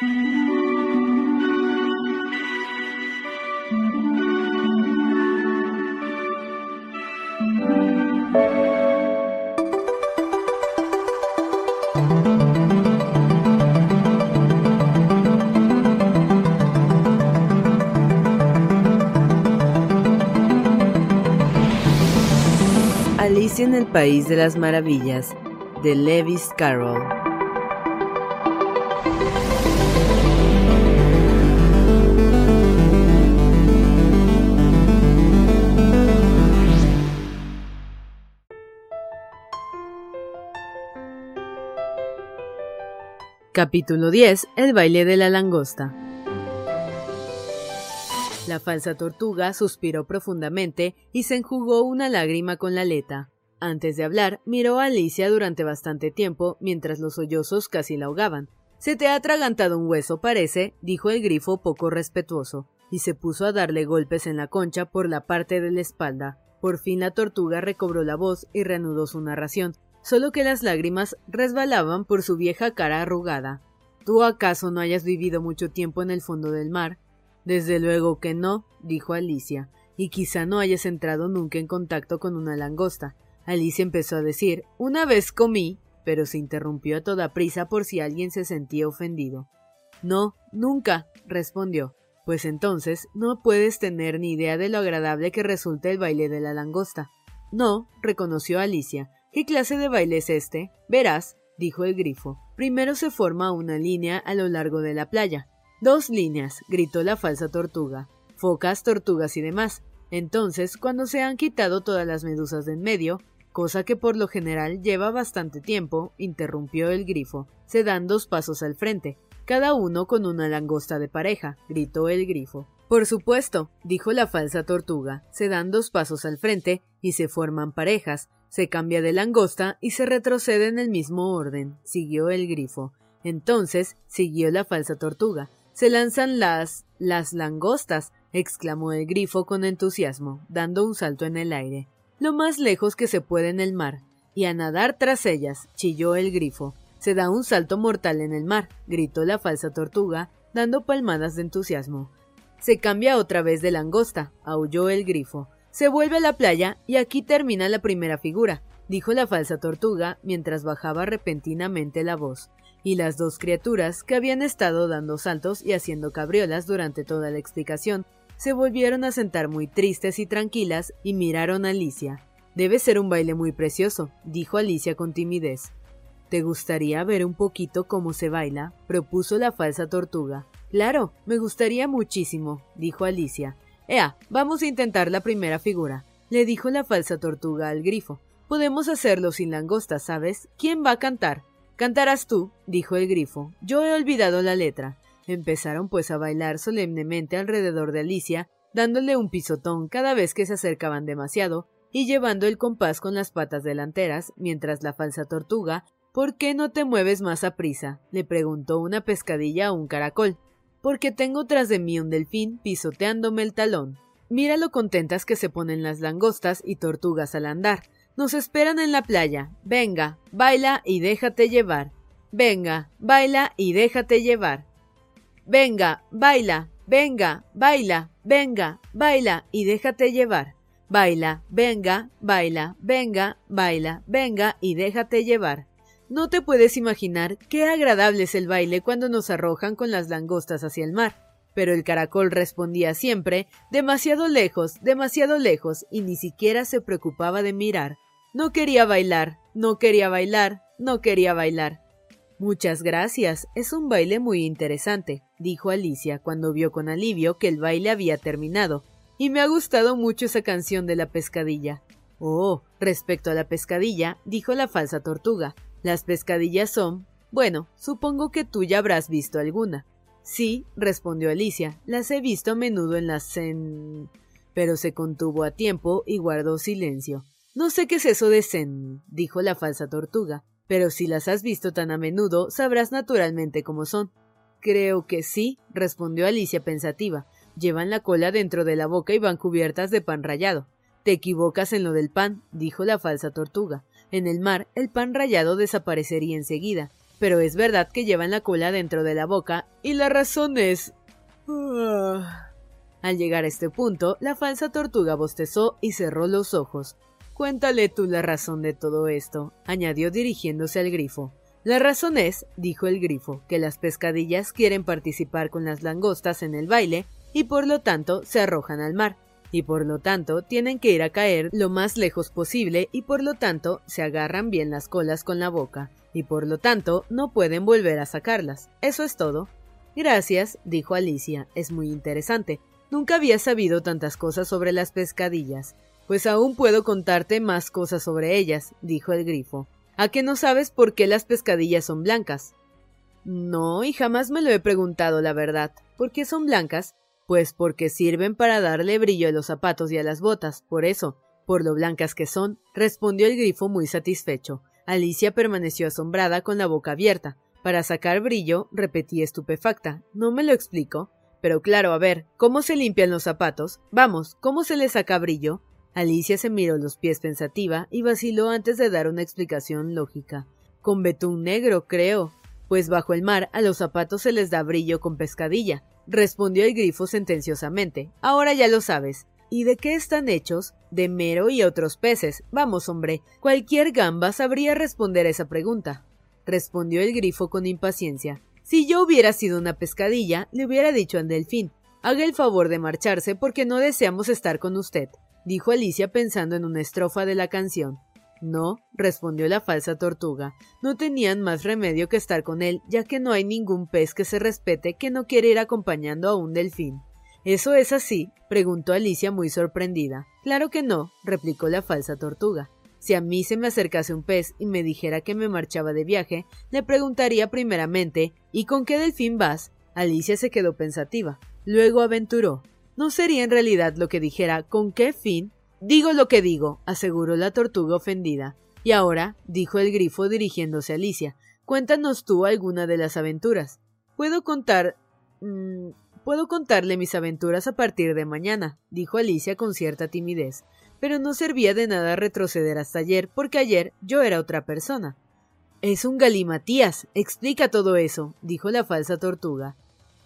Alicia en el País de las Maravillas, de Lewis Carroll. Capítulo 10. El baile de la langosta. La falsa tortuga suspiró profundamente y se enjugó una lágrima con la aleta. Antes de hablar, miró a Alicia durante bastante tiempo mientras los sollozos casi la ahogaban. Se te ha atragantado un hueso, parece, dijo el grifo poco respetuoso, y se puso a darle golpes en la concha por la parte de la espalda. Por fin la tortuga recobró la voz y reanudó su narración, solo que las lágrimas resbalaban por su vieja cara arrugada. ¿Tú acaso no hayas vivido mucho tiempo en el fondo del mar? Desde luego que no, dijo Alicia, y quizá no hayas entrado nunca en contacto con una langosta. Alicia empezó a decir una vez comí, pero se interrumpió a toda prisa por si alguien se sentía ofendido. No, nunca, respondió. Pues entonces no puedes tener ni idea de lo agradable que resulta el baile de la langosta. No, reconoció Alicia, ¿Qué clase de baile es este? Verás, dijo el grifo. Primero se forma una línea a lo largo de la playa. Dos líneas, gritó la falsa tortuga. Focas, tortugas y demás. Entonces, cuando se han quitado todas las medusas de en medio, cosa que por lo general lleva bastante tiempo, interrumpió el grifo, se dan dos pasos al frente, cada uno con una langosta de pareja, gritó el grifo. Por supuesto, dijo la falsa tortuga, se dan dos pasos al frente y se forman parejas, se cambia de langosta y se retrocede en el mismo orden, siguió el grifo. Entonces siguió la falsa tortuga. Se lanzan las. las langostas, exclamó el grifo con entusiasmo, dando un salto en el aire. Lo más lejos que se puede en el mar. Y a nadar tras ellas, chilló el grifo. Se da un salto mortal en el mar, gritó la falsa tortuga, dando palmadas de entusiasmo. Se cambia otra vez de langosta, aulló el grifo. Se vuelve a la playa y aquí termina la primera figura, dijo la falsa tortuga mientras bajaba repentinamente la voz, y las dos criaturas, que habían estado dando saltos y haciendo cabriolas durante toda la explicación, se volvieron a sentar muy tristes y tranquilas y miraron a Alicia. Debe ser un baile muy precioso, dijo Alicia con timidez. ¿Te gustaría ver un poquito cómo se baila? propuso la falsa tortuga. Claro, me gustaría muchísimo, dijo Alicia, Ea, vamos a intentar la primera figura, le dijo la falsa tortuga al grifo. Podemos hacerlo sin langosta, ¿sabes? ¿Quién va a cantar? Cantarás tú, dijo el grifo. Yo he olvidado la letra. Empezaron pues a bailar solemnemente alrededor de Alicia, dándole un pisotón cada vez que se acercaban demasiado, y llevando el compás con las patas delanteras, mientras la falsa tortuga ¿Por qué no te mueves más a prisa? le preguntó una pescadilla a un caracol. Porque tengo tras de mí un delfín pisoteándome el talón. Mira lo contentas que se ponen las langostas y tortugas al andar. Nos esperan en la playa. Venga, baila y déjate llevar. Venga, baila y déjate llevar. Venga, baila, venga, baila, venga, baila y déjate llevar. Baila, venga, baila, venga, baila, venga y déjate llevar. No te puedes imaginar qué agradable es el baile cuando nos arrojan con las langostas hacia el mar. Pero el caracol respondía siempre demasiado lejos, demasiado lejos, y ni siquiera se preocupaba de mirar. No quería bailar, no quería bailar, no quería bailar. Muchas gracias, es un baile muy interesante, dijo Alicia cuando vio con alivio que el baile había terminado, y me ha gustado mucho esa canción de la pescadilla. Oh, respecto a la pescadilla, dijo la falsa tortuga, las pescadillas son... Bueno, supongo que tú ya habrás visto alguna. Sí, respondió Alicia, las he visto a menudo en las cen... Pero se contuvo a tiempo y guardó silencio. No sé qué es eso de cen, dijo la falsa tortuga, pero si las has visto tan a menudo, sabrás naturalmente cómo son. Creo que sí, respondió Alicia pensativa. Llevan la cola dentro de la boca y van cubiertas de pan rallado. Te equivocas en lo del pan, dijo la falsa tortuga. En el mar, el pan rallado desaparecería enseguida, pero es verdad que llevan la cola dentro de la boca, y la razón es. Al llegar a este punto, la falsa tortuga bostezó y cerró los ojos. Cuéntale tú la razón de todo esto, añadió dirigiéndose al grifo. La razón es, dijo el grifo, que las pescadillas quieren participar con las langostas en el baile y por lo tanto se arrojan al mar y por lo tanto tienen que ir a caer lo más lejos posible y por lo tanto se agarran bien las colas con la boca y por lo tanto no pueden volver a sacarlas. Eso es todo. Gracias, dijo Alicia, es muy interesante. Nunca había sabido tantas cosas sobre las pescadillas. Pues aún puedo contarte más cosas sobre ellas, dijo el grifo. ¿A qué no sabes por qué las pescadillas son blancas? No, y jamás me lo he preguntado, la verdad. ¿Por qué son blancas? Pues porque sirven para darle brillo a los zapatos y a las botas, por eso, por lo blancas que son, respondió el grifo muy satisfecho. Alicia permaneció asombrada con la boca abierta. Para sacar brillo, repetí estupefacta. ¿No me lo explico? Pero claro, a ver, ¿cómo se limpian los zapatos? Vamos, ¿cómo se les saca brillo? Alicia se miró los pies pensativa y vaciló antes de dar una explicación lógica. Con betún negro, creo. Pues bajo el mar a los zapatos se les da brillo con pescadilla respondió el grifo sentenciosamente. Ahora ya lo sabes. ¿Y de qué están hechos? De mero y otros peces. Vamos, hombre, cualquier gamba sabría responder esa pregunta. Respondió el grifo con impaciencia. Si yo hubiera sido una pescadilla, le hubiera dicho al delfín. Haga el favor de marcharse porque no deseamos estar con usted, dijo Alicia pensando en una estrofa de la canción. No, respondió la falsa tortuga. No tenían más remedio que estar con él, ya que no hay ningún pez que se respete que no quiera ir acompañando a un delfín. ¿Eso es así? preguntó Alicia muy sorprendida. Claro que no, replicó la falsa tortuga. Si a mí se me acercase un pez y me dijera que me marchaba de viaje, le preguntaría primeramente ¿Y con qué delfín vas? Alicia se quedó pensativa. Luego aventuró. ¿No sería en realidad lo que dijera ¿con qué fin? Digo lo que digo, aseguró la tortuga ofendida. Y ahora, dijo el grifo dirigiéndose a Alicia, cuéntanos tú alguna de las aventuras. Puedo contar. Mmm, puedo contarle mis aventuras a partir de mañana, dijo Alicia con cierta timidez. Pero no servía de nada retroceder hasta ayer, porque ayer yo era otra persona. Es un galimatías. Explica todo eso, dijo la falsa tortuga.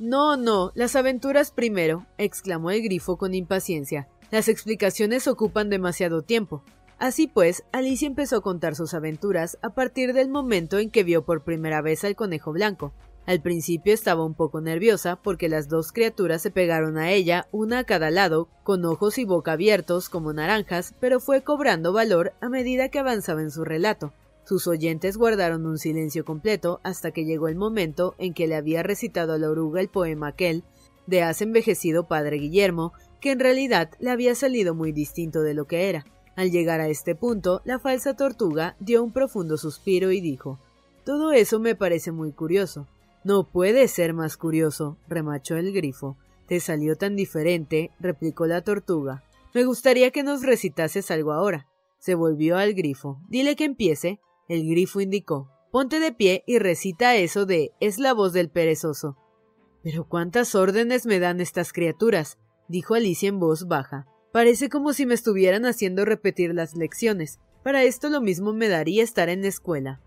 No, no, las aventuras primero, exclamó el grifo con impaciencia. Las explicaciones ocupan demasiado tiempo. Así pues, Alicia empezó a contar sus aventuras a partir del momento en que vio por primera vez al conejo blanco. Al principio estaba un poco nerviosa porque las dos criaturas se pegaron a ella, una a cada lado, con ojos y boca abiertos como naranjas, pero fue cobrando valor a medida que avanzaba en su relato. Sus oyentes guardaron un silencio completo hasta que llegó el momento en que le había recitado a la oruga el poema aquel de hace envejecido padre Guillermo, que en realidad le había salido muy distinto de lo que era. Al llegar a este punto, la falsa tortuga dio un profundo suspiro y dijo Todo eso me parece muy curioso. No puede ser más curioso, remachó el grifo. Te salió tan diferente, replicó la tortuga. Me gustaría que nos recitases algo ahora. Se volvió al grifo. Dile que empiece. El grifo indicó. ponte de pie y recita eso de es la voz del perezoso. Pero cuántas órdenes me dan estas criaturas, dijo Alicia en voz baja. Parece como si me estuvieran haciendo repetir las lecciones. Para esto lo mismo me daría estar en la escuela.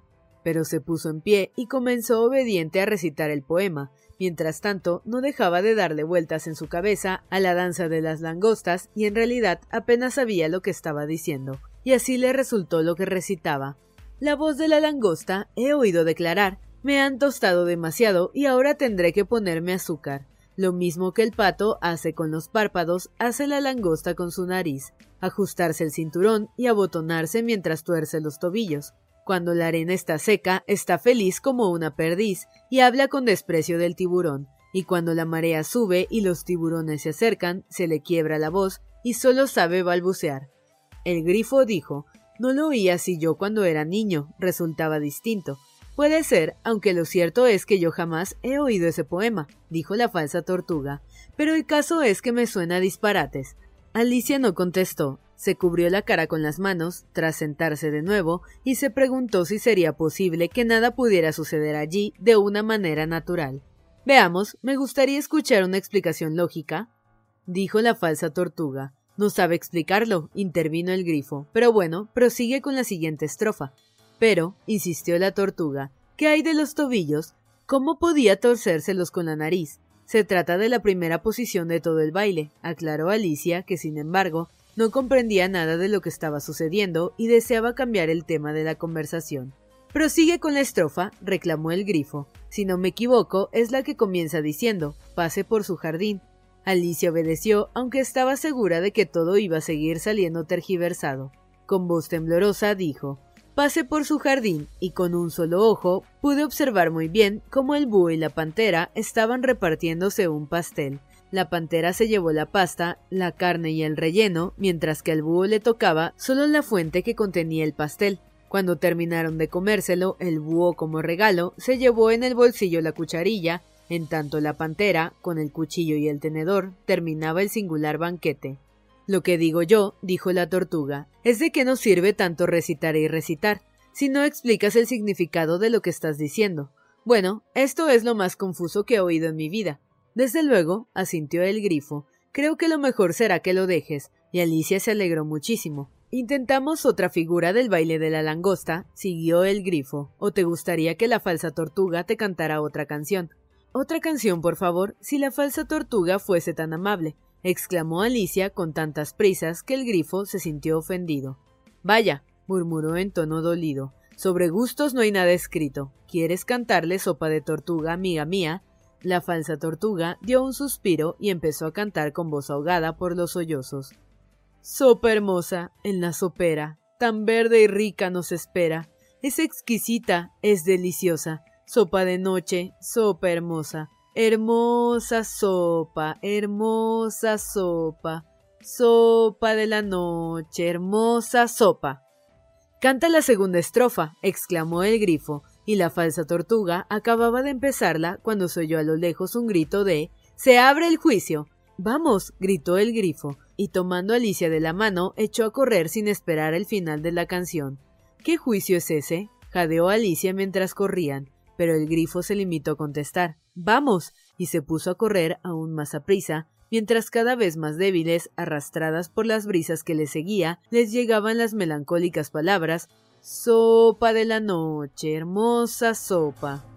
Pero se puso en pie y comenzó obediente a recitar el poema. Mientras tanto, no dejaba de darle vueltas en su cabeza a la danza de las langostas y en realidad apenas sabía lo que estaba diciendo. Y así le resultó lo que recitaba. La voz de la langosta he oído declarar me han tostado demasiado y ahora tendré que ponerme azúcar. Lo mismo que el pato hace con los párpados, hace la langosta con su nariz, ajustarse el cinturón y abotonarse mientras tuerce los tobillos. Cuando la arena está seca, está feliz como una perdiz y habla con desprecio del tiburón, y cuando la marea sube y los tiburones se acercan, se le quiebra la voz y solo sabe balbucear. El grifo dijo no lo oí así yo cuando era niño, resultaba distinto. Puede ser, aunque lo cierto es que yo jamás he oído ese poema, dijo la falsa tortuga, pero el caso es que me suena disparates. Alicia no contestó, se cubrió la cara con las manos, tras sentarse de nuevo, y se preguntó si sería posible que nada pudiera suceder allí de una manera natural. Veamos, me gustaría escuchar una explicación lógica, dijo la falsa tortuga. No sabe explicarlo, intervino el grifo. Pero bueno, prosigue con la siguiente estrofa. Pero, insistió la tortuga, ¿qué hay de los tobillos? ¿Cómo podía torcérselos con la nariz? Se trata de la primera posición de todo el baile, aclaró Alicia, que sin embargo no comprendía nada de lo que estaba sucediendo y deseaba cambiar el tema de la conversación. Prosigue con la estrofa, reclamó el grifo. Si no me equivoco, es la que comienza diciendo, pase por su jardín, Alicia obedeció, aunque estaba segura de que todo iba a seguir saliendo tergiversado. Con voz temblorosa dijo Pase por su jardín y con un solo ojo pude observar muy bien cómo el búho y la pantera estaban repartiéndose un pastel. La pantera se llevó la pasta, la carne y el relleno, mientras que al búho le tocaba solo la fuente que contenía el pastel. Cuando terminaron de comérselo, el búho como regalo se llevó en el bolsillo la cucharilla en tanto la pantera, con el cuchillo y el tenedor, terminaba el singular banquete. Lo que digo yo, dijo la tortuga, es de que no sirve tanto recitar y recitar, si no explicas el significado de lo que estás diciendo. Bueno, esto es lo más confuso que he oído en mi vida. Desde luego, asintió el grifo, creo que lo mejor será que lo dejes, y Alicia se alegró muchísimo. Intentamos otra figura del baile de la langosta, siguió el grifo, o te gustaría que la falsa tortuga te cantara otra canción. Otra canción, por favor, si la falsa tortuga fuese tan amable, exclamó Alicia con tantas prisas que el grifo se sintió ofendido. Vaya, murmuró en tono dolido. Sobre gustos no hay nada escrito. ¿Quieres cantarle sopa de tortuga, amiga mía? La falsa tortuga dio un suspiro y empezó a cantar con voz ahogada por los sollozos. Sopa hermosa, en la sopera, tan verde y rica nos espera. Es exquisita, es deliciosa. Sopa de noche, sopa hermosa, hermosa sopa, hermosa sopa, sopa de la noche, hermosa sopa. Canta la segunda estrofa, exclamó el grifo, y la falsa tortuga acababa de empezarla cuando se oyó a lo lejos un grito de Se abre el juicio. Vamos, gritó el grifo, y tomando a Alicia de la mano echó a correr sin esperar el final de la canción. ¿Qué juicio es ese? jadeó Alicia mientras corrían pero el grifo se limitó a contestar Vamos. y se puso a correr aún más a prisa, mientras cada vez más débiles, arrastradas por las brisas que les seguía, les llegaban las melancólicas palabras Sopa de la noche, hermosa sopa.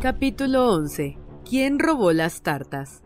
Capítulo 11. ¿Quién robó las tartas?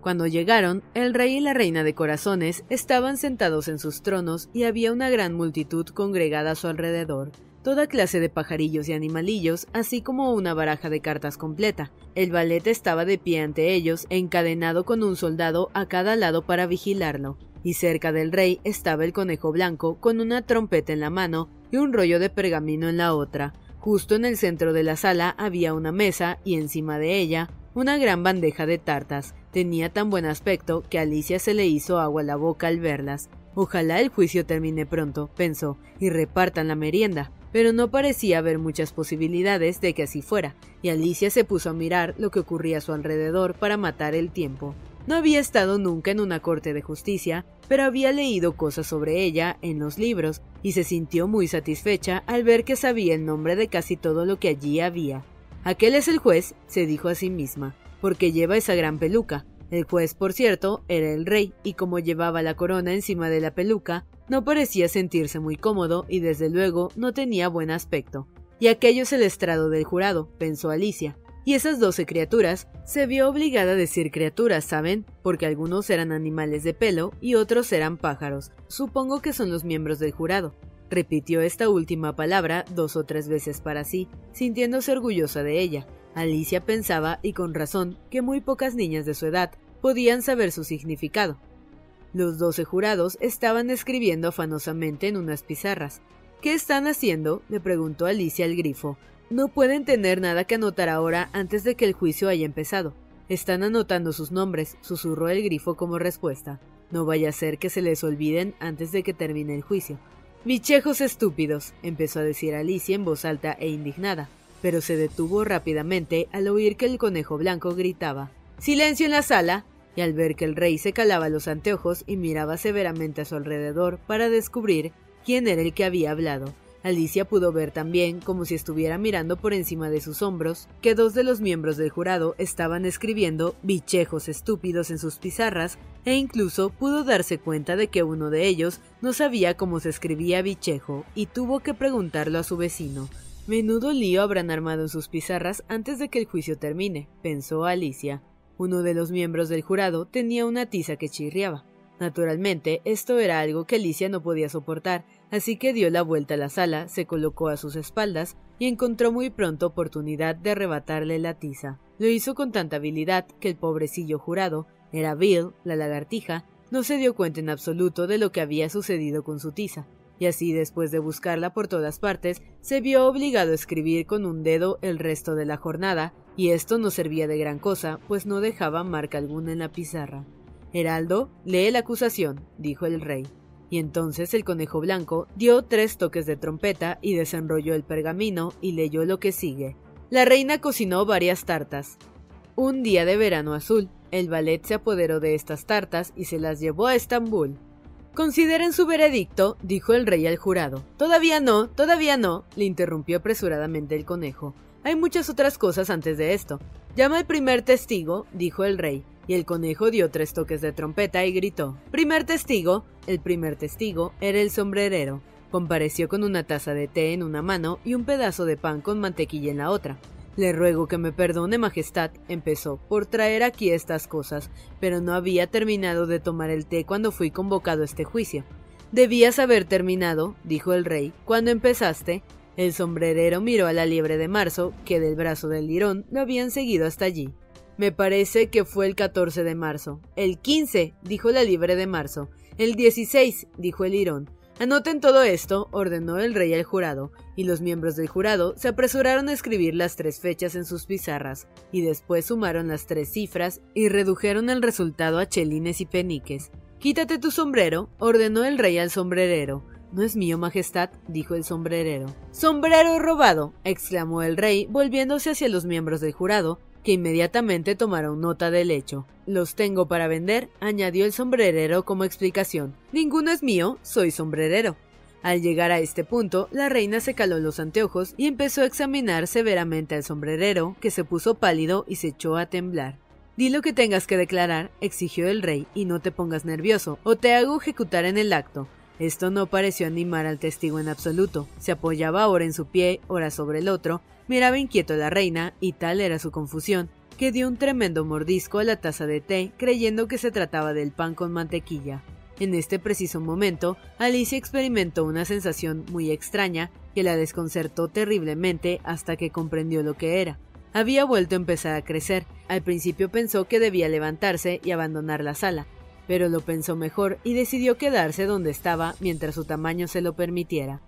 Cuando llegaron, el rey y la reina de corazones estaban sentados en sus tronos y había una gran multitud congregada a su alrededor, toda clase de pajarillos y animalillos, así como una baraja de cartas completa. El ballet estaba de pie ante ellos, encadenado con un soldado a cada lado para vigilarlo, y cerca del rey estaba el conejo blanco con una trompeta en la mano y un rollo de pergamino en la otra. Justo en el centro de la sala había una mesa y encima de ella una gran bandeja de tartas. Tenía tan buen aspecto que a Alicia se le hizo agua la boca al verlas. Ojalá el juicio termine pronto, pensó, y repartan la merienda. Pero no parecía haber muchas posibilidades de que así fuera, y Alicia se puso a mirar lo que ocurría a su alrededor para matar el tiempo. No había estado nunca en una corte de justicia, pero había leído cosas sobre ella en los libros y se sintió muy satisfecha al ver que sabía el nombre de casi todo lo que allí había. Aquel es el juez, se dijo a sí misma, porque lleva esa gran peluca. El juez, por cierto, era el rey, y como llevaba la corona encima de la peluca, no parecía sentirse muy cómodo y desde luego no tenía buen aspecto. Y aquello es el estrado del jurado, pensó Alicia, y esas doce criaturas, se vio obligada a decir criaturas, ¿saben? Porque algunos eran animales de pelo y otros eran pájaros. Supongo que son los miembros del jurado. Repitió esta última palabra dos o tres veces para sí, sintiéndose orgullosa de ella. Alicia pensaba, y con razón, que muy pocas niñas de su edad podían saber su significado. Los doce jurados estaban escribiendo afanosamente en unas pizarras. ¿Qué están haciendo? le preguntó Alicia al grifo. No pueden tener nada que anotar ahora antes de que el juicio haya empezado. Están anotando sus nombres, susurró el grifo como respuesta. No vaya a ser que se les olviden antes de que termine el juicio. Bichejos estúpidos, empezó a decir Alicia en voz alta e indignada, pero se detuvo rápidamente al oír que el conejo blanco gritaba Silencio en la sala. y al ver que el rey se calaba los anteojos y miraba severamente a su alrededor para descubrir quién era el que había hablado. Alicia pudo ver también, como si estuviera mirando por encima de sus hombros, que dos de los miembros del jurado estaban escribiendo bichejos estúpidos en sus pizarras, e incluso pudo darse cuenta de que uno de ellos no sabía cómo se escribía bichejo, y tuvo que preguntarlo a su vecino. Menudo lío habrán armado sus pizarras antes de que el juicio termine, pensó Alicia. Uno de los miembros del jurado tenía una tiza que chirriaba. Naturalmente, esto era algo que Alicia no podía soportar, así que dio la vuelta a la sala, se colocó a sus espaldas y encontró muy pronto oportunidad de arrebatarle la tiza. Lo hizo con tanta habilidad que el pobrecillo jurado, era Bill, la lagartija, no se dio cuenta en absoluto de lo que había sucedido con su tiza, y así después de buscarla por todas partes, se vio obligado a escribir con un dedo el resto de la jornada, y esto no servía de gran cosa, pues no dejaba marca alguna en la pizarra. Heraldo, lee la acusación, dijo el rey. Y entonces el conejo blanco dio tres toques de trompeta y desenrolló el pergamino y leyó lo que sigue. La reina cocinó varias tartas. Un día de verano azul, el ballet se apoderó de estas tartas y se las llevó a Estambul. Consideren su veredicto, dijo el rey al jurado. Todavía no, todavía no, le interrumpió apresuradamente el conejo. Hay muchas otras cosas antes de esto. Llama al primer testigo, dijo el rey, y el conejo dio tres toques de trompeta y gritó Primer testigo. El primer testigo era el sombrerero. Compareció con una taza de té en una mano y un pedazo de pan con mantequilla en la otra. Le ruego que me perdone, Majestad, empezó, por traer aquí estas cosas, pero no había terminado de tomar el té cuando fui convocado a este juicio. Debías haber terminado, dijo el rey, cuando empezaste. El sombrerero miró a la liebre de marzo, que del brazo del lirón lo habían seguido hasta allí. Me parece que fue el 14 de marzo. El 15, dijo la liebre de marzo. El 16, dijo el lirón. Anoten todo esto, ordenó el rey al jurado, y los miembros del jurado se apresuraron a escribir las tres fechas en sus pizarras, y después sumaron las tres cifras y redujeron el resultado a chelines y peniques. Quítate tu sombrero, ordenó el rey al sombrerero. No es mío, Majestad, dijo el sombrerero. Sombrero robado, exclamó el rey, volviéndose hacia los miembros del jurado, que inmediatamente tomaron nota del hecho. Los tengo para vender, añadió el sombrerero como explicación. Ninguno es mío, soy sombrerero. Al llegar a este punto, la reina se caló los anteojos y empezó a examinar severamente al sombrerero, que se puso pálido y se echó a temblar. Di lo que tengas que declarar, exigió el rey, y no te pongas nervioso, o te hago ejecutar en el acto. Esto no pareció animar al testigo en absoluto. Se apoyaba ahora en su pie, ora sobre el otro, miraba inquieto a la reina, y tal era su confusión, que dio un tremendo mordisco a la taza de té, creyendo que se trataba del pan con mantequilla. En este preciso momento, Alicia experimentó una sensación muy extraña que la desconcertó terriblemente hasta que comprendió lo que era. Había vuelto a empezar a crecer. Al principio pensó que debía levantarse y abandonar la sala, pero lo pensó mejor y decidió quedarse donde estaba mientras su tamaño se lo permitiera.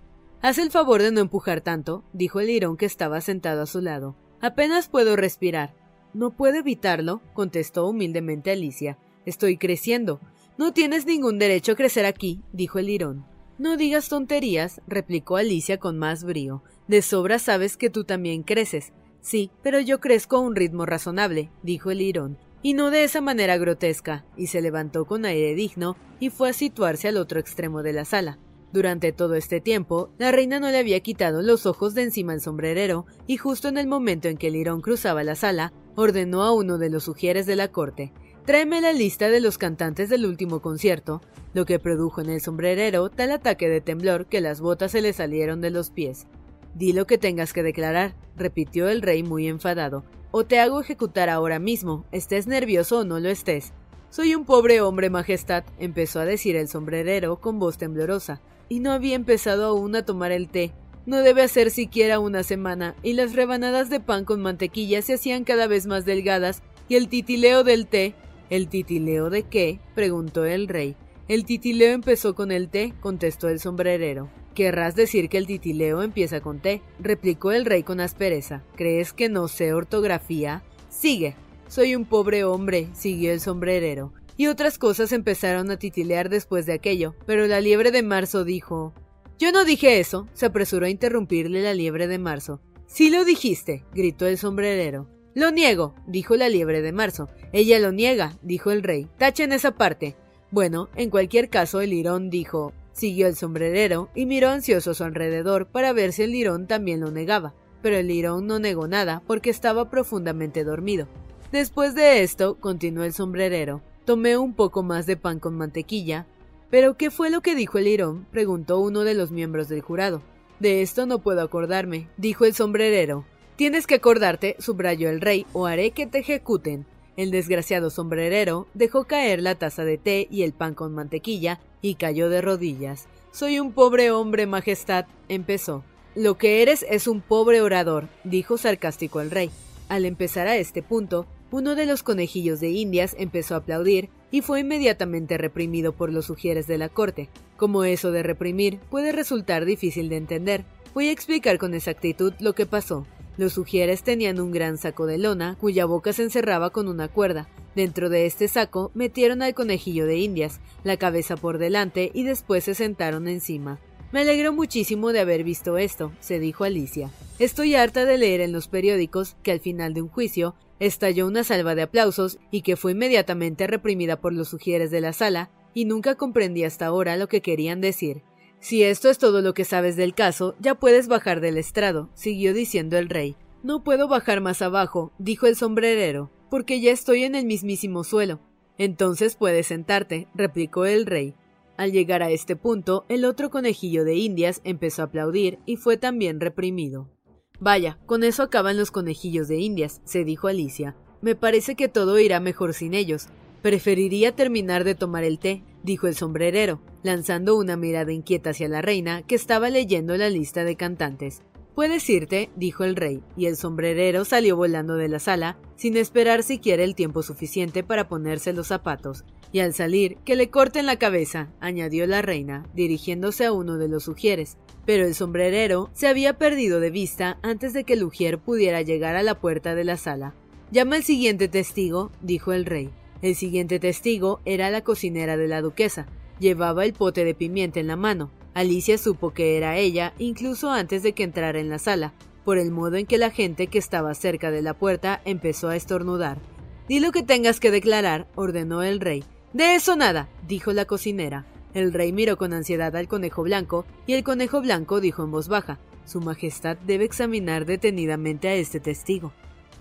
Haz el favor de no empujar tanto, dijo el lirón que estaba sentado a su lado. Apenas puedo respirar. No puedo evitarlo, contestó humildemente Alicia. Estoy creciendo. No tienes ningún derecho a crecer aquí, dijo el lirón. No digas tonterías, replicó Alicia con más brío. De sobra sabes que tú también creces. Sí, pero yo crezco a un ritmo razonable, dijo el lirón, y no de esa manera grotesca, y se levantó con aire digno y fue a situarse al otro extremo de la sala. Durante todo este tiempo, la reina no le había quitado los ojos de encima al sombrerero, y justo en el momento en que el lirón cruzaba la sala, ordenó a uno de los sugieres de la corte Tráeme la lista de los cantantes del último concierto, lo que produjo en el sombrerero tal ataque de temblor que las botas se le salieron de los pies. Di lo que tengas que declarar, repitió el rey muy enfadado, o te hago ejecutar ahora mismo, estés nervioso o no lo estés. Soy un pobre hombre, Majestad, empezó a decir el sombrerero con voz temblorosa, y no había empezado aún a tomar el té. No debe hacer siquiera una semana, y las rebanadas de pan con mantequilla se hacían cada vez más delgadas, y el titileo del té. ¿El titileo de qué? preguntó el rey. El titileo empezó con el té, contestó el sombrerero. Querrás decir que el titileo empieza con T, replicó el rey con aspereza. ¿Crees que no sé ortografía? Sigue. Soy un pobre hombre, siguió el sombrerero. Y otras cosas empezaron a titilear después de aquello, pero la liebre de marzo dijo. Yo no dije eso, se apresuró a interrumpirle la liebre de marzo. Sí lo dijiste, gritó el sombrerero. Lo niego, dijo la liebre de marzo. Ella lo niega, dijo el rey. Tachen esa parte. Bueno, en cualquier caso, el lirón dijo. Siguió el sombrerero y miró ansioso a su alrededor para ver si el lirón también lo negaba, pero el lirón no negó nada porque estaba profundamente dormido. Después de esto, continuó el sombrerero, tomé un poco más de pan con mantequilla. ¿Pero qué fue lo que dijo el lirón? preguntó uno de los miembros del jurado. De esto no puedo acordarme, dijo el sombrerero. Tienes que acordarte, subrayó el rey, o haré que te ejecuten. El desgraciado sombrerero dejó caer la taza de té y el pan con mantequilla y cayó de rodillas. Soy un pobre hombre, Majestad, empezó. Lo que eres es un pobre orador, dijo sarcástico el rey. Al empezar a este punto, uno de los conejillos de Indias empezó a aplaudir y fue inmediatamente reprimido por los sugieres de la corte. Como eso de reprimir puede resultar difícil de entender, voy a explicar con exactitud lo que pasó. Los sugieres tenían un gran saco de lona cuya boca se encerraba con una cuerda. Dentro de este saco metieron al conejillo de indias, la cabeza por delante y después se sentaron encima. Me alegro muchísimo de haber visto esto, se dijo Alicia. Estoy harta de leer en los periódicos que al final de un juicio estalló una salva de aplausos y que fue inmediatamente reprimida por los sugieres de la sala, y nunca comprendí hasta ahora lo que querían decir. Si esto es todo lo que sabes del caso, ya puedes bajar del estrado, siguió diciendo el rey. No puedo bajar más abajo, dijo el sombrerero, porque ya estoy en el mismísimo suelo. Entonces puedes sentarte, replicó el rey. Al llegar a este punto, el otro conejillo de Indias empezó a aplaudir y fue también reprimido. Vaya, con eso acaban los conejillos de Indias, se dijo Alicia. Me parece que todo irá mejor sin ellos. Preferiría terminar de tomar el té, dijo el sombrerero, lanzando una mirada inquieta hacia la reina, que estaba leyendo la lista de cantantes. Puedes irte, dijo el rey, y el sombrerero salió volando de la sala, sin esperar siquiera el tiempo suficiente para ponerse los zapatos, y al salir, que le corten la cabeza, añadió la reina, dirigiéndose a uno de los sugieres. Pero el sombrerero se había perdido de vista antes de que el ujier pudiera llegar a la puerta de la sala. Llama al siguiente testigo, dijo el rey. El siguiente testigo era la cocinera de la duquesa. Llevaba el pote de pimienta en la mano, Alicia supo que era ella incluso antes de que entrara en la sala, por el modo en que la gente que estaba cerca de la puerta empezó a estornudar. Di lo que tengas que declarar, ordenó el rey. De eso nada, dijo la cocinera. El rey miró con ansiedad al conejo blanco, y el conejo blanco dijo en voz baja Su Majestad debe examinar detenidamente a este testigo.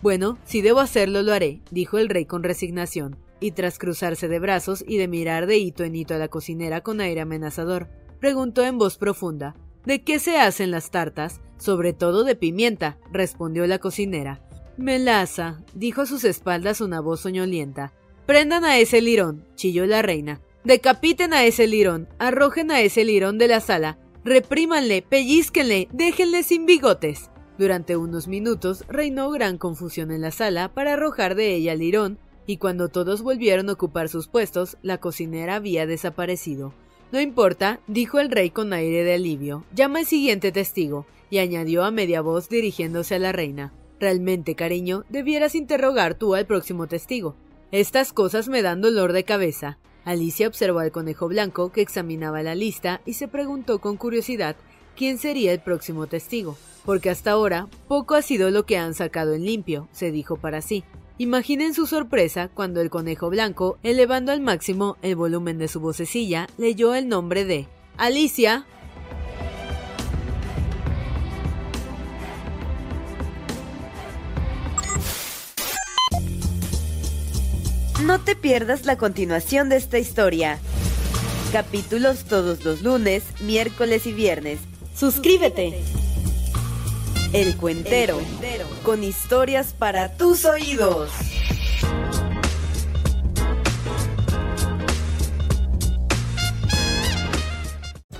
Bueno, si debo hacerlo, lo haré, dijo el rey con resignación, y tras cruzarse de brazos y de mirar de hito en hito a la cocinera con aire amenazador, preguntó en voz profunda. ¿De qué se hacen las tartas? Sobre todo de pimienta, respondió la cocinera. Melaza, dijo a sus espaldas una voz soñolienta. Prendan a ese lirón, chilló la reina. Decapiten a ese lirón, arrojen a ese lirón de la sala, reprímanle, pellizquenle, déjenle sin bigotes. Durante unos minutos reinó gran confusión en la sala para arrojar de ella al lirón, y cuando todos volvieron a ocupar sus puestos, la cocinera había desaparecido. No importa, dijo el rey con aire de alivio. Llama al siguiente testigo, y añadió a media voz dirigiéndose a la reina. Realmente, cariño, debieras interrogar tú al próximo testigo. Estas cosas me dan dolor de cabeza. Alicia observó al conejo blanco que examinaba la lista y se preguntó con curiosidad quién sería el próximo testigo, porque hasta ahora poco ha sido lo que han sacado en limpio, se dijo para sí. Imaginen su sorpresa cuando el conejo blanco, elevando al máximo el volumen de su vocecilla, leyó el nombre de Alicia. No te pierdas la continuación de esta historia. Capítulos todos los lunes, miércoles y viernes. Suscríbete. El Cuentero, con historias para tus oídos.